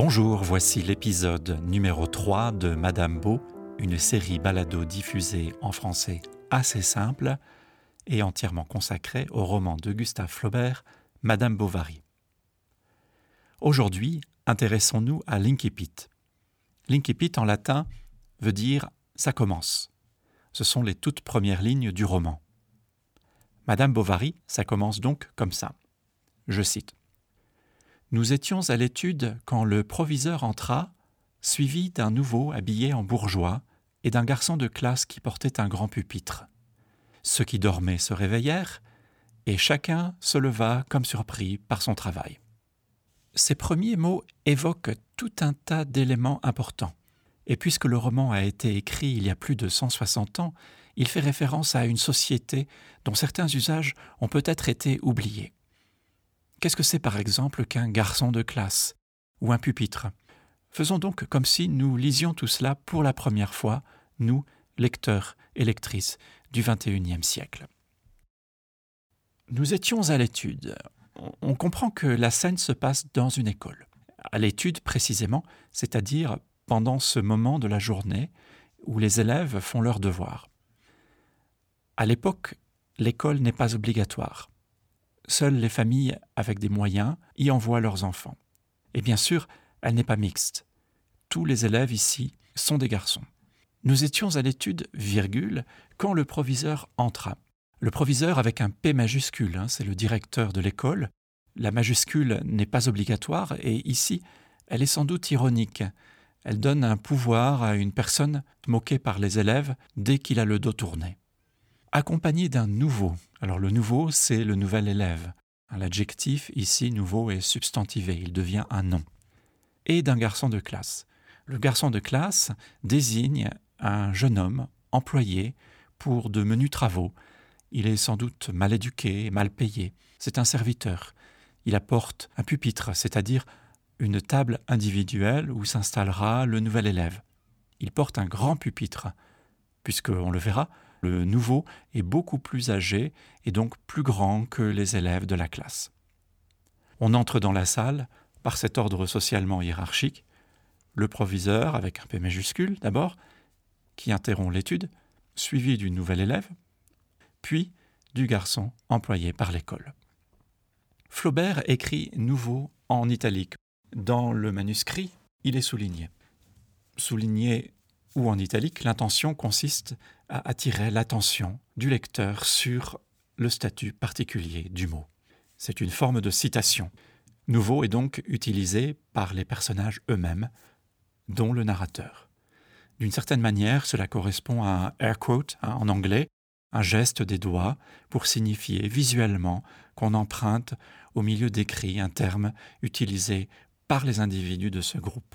Bonjour, voici l'épisode numéro 3 de Madame Beau, une série balado diffusée en français assez simple et entièrement consacrée au roman de Gustave Flaubert, Madame Bovary. Aujourd'hui, intéressons-nous à l'incipit. L'incipit en latin veut dire ça commence. Ce sont les toutes premières lignes du roman. Madame Bovary, ça commence donc comme ça. Je cite. Nous étions à l'étude quand le proviseur entra, suivi d'un nouveau habillé en bourgeois et d'un garçon de classe qui portait un grand pupitre. Ceux qui dormaient se réveillèrent, et chacun se leva comme surpris par son travail. Ces premiers mots évoquent tout un tas d'éléments importants. Et puisque le roman a été écrit il y a plus de 160 ans, il fait référence à une société dont certains usages ont peut-être été oubliés. Qu'est-ce que c'est par exemple qu'un garçon de classe ou un pupitre? Faisons donc comme si nous lisions tout cela pour la première fois, nous, lecteurs et lectrices du XXIe siècle. Nous étions à l'étude. On comprend que la scène se passe dans une école. À l'étude précisément, c'est-à-dire pendant ce moment de la journée où les élèves font leurs devoirs. À l'époque, l'école n'est pas obligatoire. Seules les familles avec des moyens y envoient leurs enfants. Et bien sûr, elle n'est pas mixte. Tous les élèves ici sont des garçons. Nous étions à l'étude, virgule, quand le proviseur entra. Le proviseur avec un P majuscule, hein, c'est le directeur de l'école. La majuscule n'est pas obligatoire et ici, elle est sans doute ironique. Elle donne un pouvoir à une personne moquée par les élèves dès qu'il a le dos tourné. Accompagné d'un nouveau. Alors le nouveau, c'est le nouvel élève. L'adjectif ici nouveau est substantivé, il devient un nom. Et d'un garçon de classe. Le garçon de classe désigne un jeune homme employé pour de menus travaux. Il est sans doute mal éduqué et mal payé. C'est un serviteur. Il apporte un pupitre, c'est-à-dire une table individuelle où s'installera le nouvel élève. Il porte un grand pupitre, puisque, on le verra, le nouveau est beaucoup plus âgé et donc plus grand que les élèves de la classe. On entre dans la salle par cet ordre socialement hiérarchique, le proviseur avec un P majuscule d'abord, qui interrompt l'étude, suivi du nouvel élève, puis du garçon employé par l'école. Flaubert écrit nouveau en italique. Dans le manuscrit, il est souligné. Souligné ou en italique, l'intention consiste à attirer l'attention du lecteur sur le statut particulier du mot. C'est une forme de citation. Nouveau est donc utilisé par les personnages eux-mêmes, dont le narrateur. D'une certaine manière, cela correspond à un air quote hein, en anglais, un geste des doigts pour signifier visuellement qu'on emprunte au milieu d'écrit un terme utilisé par les individus de ce groupe.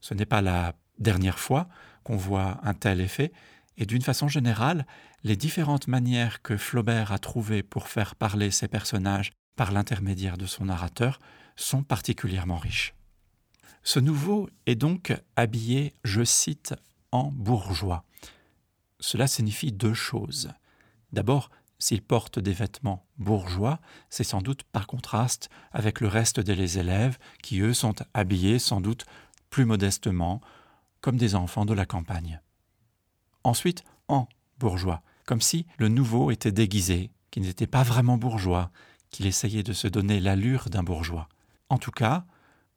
Ce n'est pas la dernière fois qu'on voit un tel effet, et d'une façon générale, les différentes manières que Flaubert a trouvées pour faire parler ses personnages par l'intermédiaire de son narrateur sont particulièrement riches. Ce nouveau est donc habillé, je cite, en bourgeois. Cela signifie deux choses. D'abord, s'il porte des vêtements bourgeois, c'est sans doute par contraste avec le reste des élèves qui, eux, sont habillés sans doute plus modestement, comme des enfants de la campagne. Ensuite, en bourgeois, comme si le nouveau était déguisé, qu'il n'était pas vraiment bourgeois, qu'il essayait de se donner l'allure d'un bourgeois. En tout cas,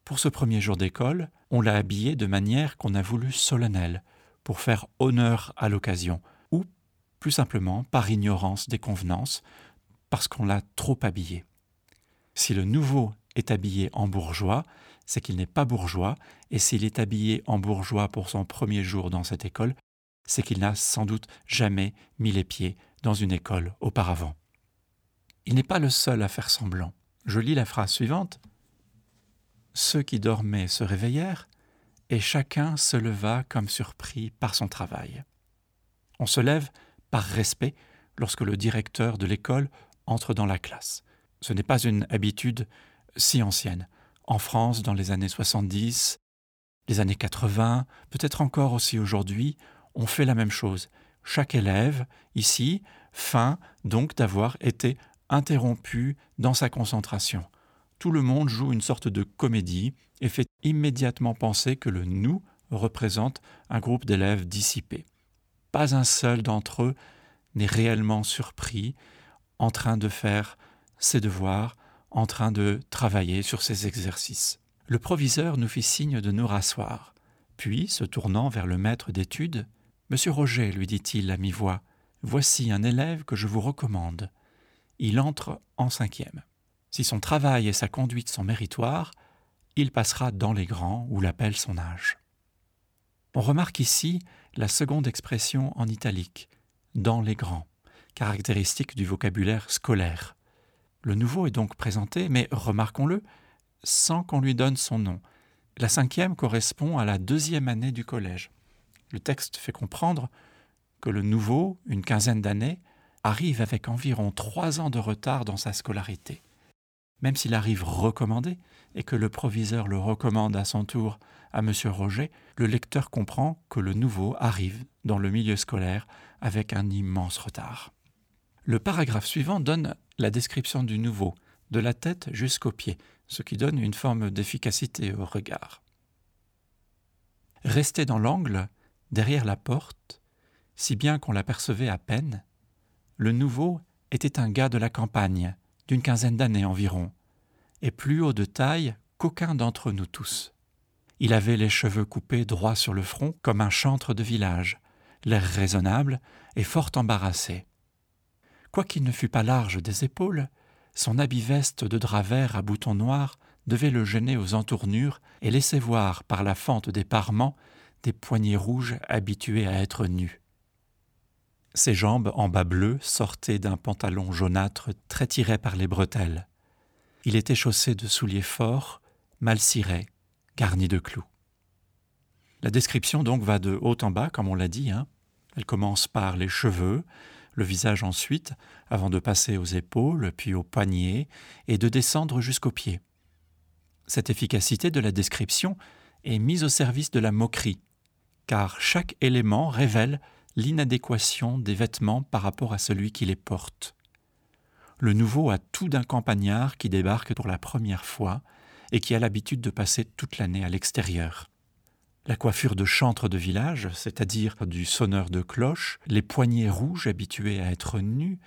pour ce premier jour d'école, on l'a habillé de manière qu'on a voulu solennelle, pour faire honneur à l'occasion, ou plus simplement par ignorance des convenances, parce qu'on l'a trop habillé. Si le nouveau est habillé en bourgeois, c'est qu'il n'est pas bourgeois, et s'il est habillé en bourgeois pour son premier jour dans cette école, c'est qu'il n'a sans doute jamais mis les pieds dans une école auparavant. Il n'est pas le seul à faire semblant. Je lis la phrase suivante ceux qui dormaient se réveillèrent, et chacun se leva comme surpris par son travail. On se lève par respect lorsque le directeur de l'école entre dans la classe. Ce n'est pas une habitude si ancienne. En France, dans les années 70, les années 80, peut-être encore aussi aujourd'hui, on fait la même chose. Chaque élève, ici, feint donc d'avoir été interrompu dans sa concentration tout le monde joue une sorte de comédie et fait immédiatement penser que le nous représente un groupe d'élèves dissipés. Pas un seul d'entre eux n'est réellement surpris, en train de faire ses devoirs, en train de travailler sur ses exercices. Le proviseur nous fit signe de nous rasseoir. Puis, se tournant vers le maître d'études, Monsieur Roger, lui dit-il à mi-voix, voici un élève que je vous recommande. Il entre en cinquième. Si son travail et sa conduite sont méritoires, il passera dans les grands où l'appelle son âge. On remarque ici la seconde expression en italique, dans les grands, caractéristique du vocabulaire scolaire. Le nouveau est donc présenté, mais remarquons-le, sans qu'on lui donne son nom. La cinquième correspond à la deuxième année du collège. Le texte fait comprendre que le nouveau, une quinzaine d'années, arrive avec environ trois ans de retard dans sa scolarité. Même s'il arrive recommandé et que le proviseur le recommande à son tour à M. Roger, le lecteur comprend que le nouveau arrive dans le milieu scolaire avec un immense retard. Le paragraphe suivant donne la description du nouveau, de la tête jusqu'aux pieds, ce qui donne une forme d'efficacité au regard. Resté dans l'angle, derrière la porte, si bien qu'on l'apercevait à peine, le nouveau était un gars de la campagne, d'une quinzaine d'années environ, et plus haut de taille qu'aucun d'entre nous tous. Il avait les cheveux coupés droit sur le front comme un chantre de village, l'air raisonnable et fort embarrassé. Quoiqu'il ne fût pas large des épaules, son habit veste de drap vert à boutons noirs devait le gêner aux entournures et laisser voir par la fente des parements des poignets rouges habitués à être nus. Ses jambes en bas bleu sortaient d'un pantalon jaunâtre très tiré par les bretelles. Il était chaussé de souliers forts, mal cirés, garnis de clous. La description donc va de haut en bas, comme on l'a dit. Hein. Elle commence par les cheveux, le visage ensuite, avant de passer aux épaules, puis aux poignets, et de descendre jusqu'aux pieds. Cette efficacité de la description est mise au service de la moquerie, car chaque élément révèle l'inadéquation des vêtements par rapport à celui qui les porte. Le nouveau a tout d'un campagnard qui débarque pour la première fois et qui a l'habitude de passer toute l'année à l'extérieur la coiffure de chantre de village, c'est-à-dire du sonneur de cloche, les poignets rouges habitués à être nus,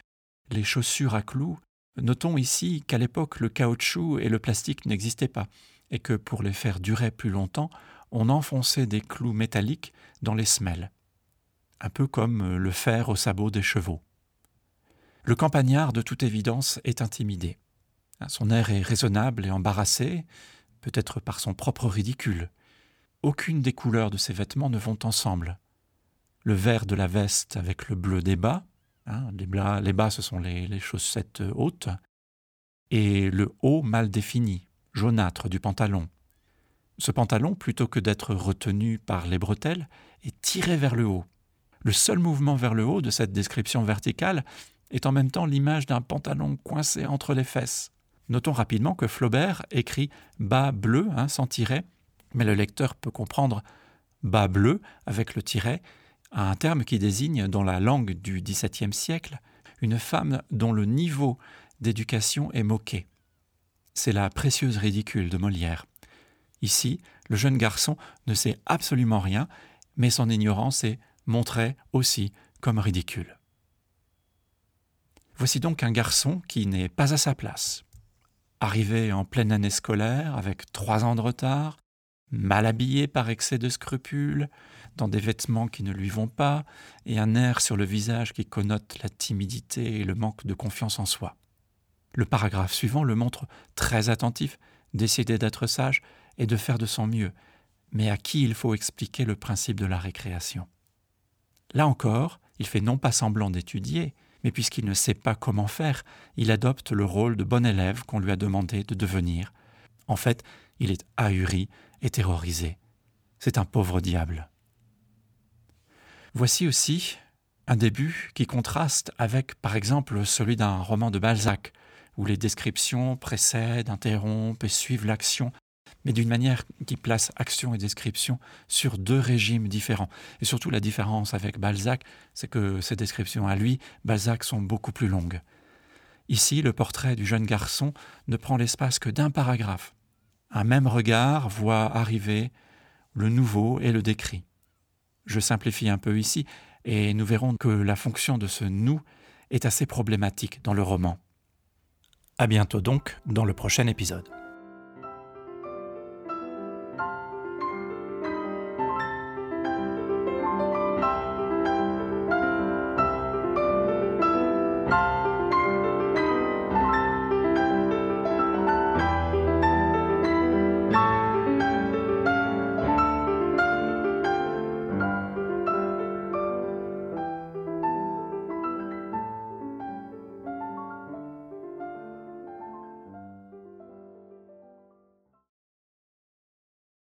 les chaussures à clous. Notons ici qu'à l'époque le caoutchouc et le plastique n'existaient pas, et que pour les faire durer plus longtemps, on enfonçait des clous métalliques dans les semelles, un peu comme le fer au sabot des chevaux. Le campagnard, de toute évidence, est intimidé. Son air est raisonnable et embarrassé, peut-être par son propre ridicule. Aucune des couleurs de ses vêtements ne vont ensemble. Le vert de la veste avec le bleu des bas, hein, les, bas ce sont les, les chaussettes hautes, et le haut mal défini, jaunâtre du pantalon. Ce pantalon, plutôt que d'être retenu par les bretelles, est tiré vers le haut. Le seul mouvement vers le haut de cette description verticale est en même temps l'image d'un pantalon coincé entre les fesses. Notons rapidement que Flaubert écrit bas bleu, hein, sans tiret, mais le lecteur peut comprendre bas bleu avec le tiret, un terme qui désigne dans la langue du XVIIe siècle une femme dont le niveau d'éducation est moqué. C'est la précieuse ridicule de Molière. Ici, le jeune garçon ne sait absolument rien, mais son ignorance est montrée aussi comme ridicule. Voici donc un garçon qui n'est pas à sa place. Arrivé en pleine année scolaire, avec trois ans de retard, mal habillé par excès de scrupules, dans des vêtements qui ne lui vont pas, et un air sur le visage qui connote la timidité et le manque de confiance en soi. Le paragraphe suivant le montre très attentif, décidé d'être sage et de faire de son mieux, mais à qui il faut expliquer le principe de la récréation? Là encore, il fait non pas semblant d'étudier, mais puisqu'il ne sait pas comment faire, il adopte le rôle de bon élève qu'on lui a demandé de devenir. En fait, il est ahuri et terrorisé. C'est un pauvre diable. Voici aussi un début qui contraste avec, par exemple, celui d'un roman de Balzac, où les descriptions précèdent, interrompent et suivent l'action, mais d'une manière qui place action et description sur deux régimes différents. Et surtout la différence avec Balzac, c'est que ces descriptions à lui, Balzac, sont beaucoup plus longues. Ici, le portrait du jeune garçon ne prend l'espace que d'un paragraphe, Un même regard voit arriver le nouveau et le décrit. Je simplifie un peu ici, et nous verrons que la fonction de ce nous est assez problématique dans le roman. À bientôt donc dans le prochain épisode.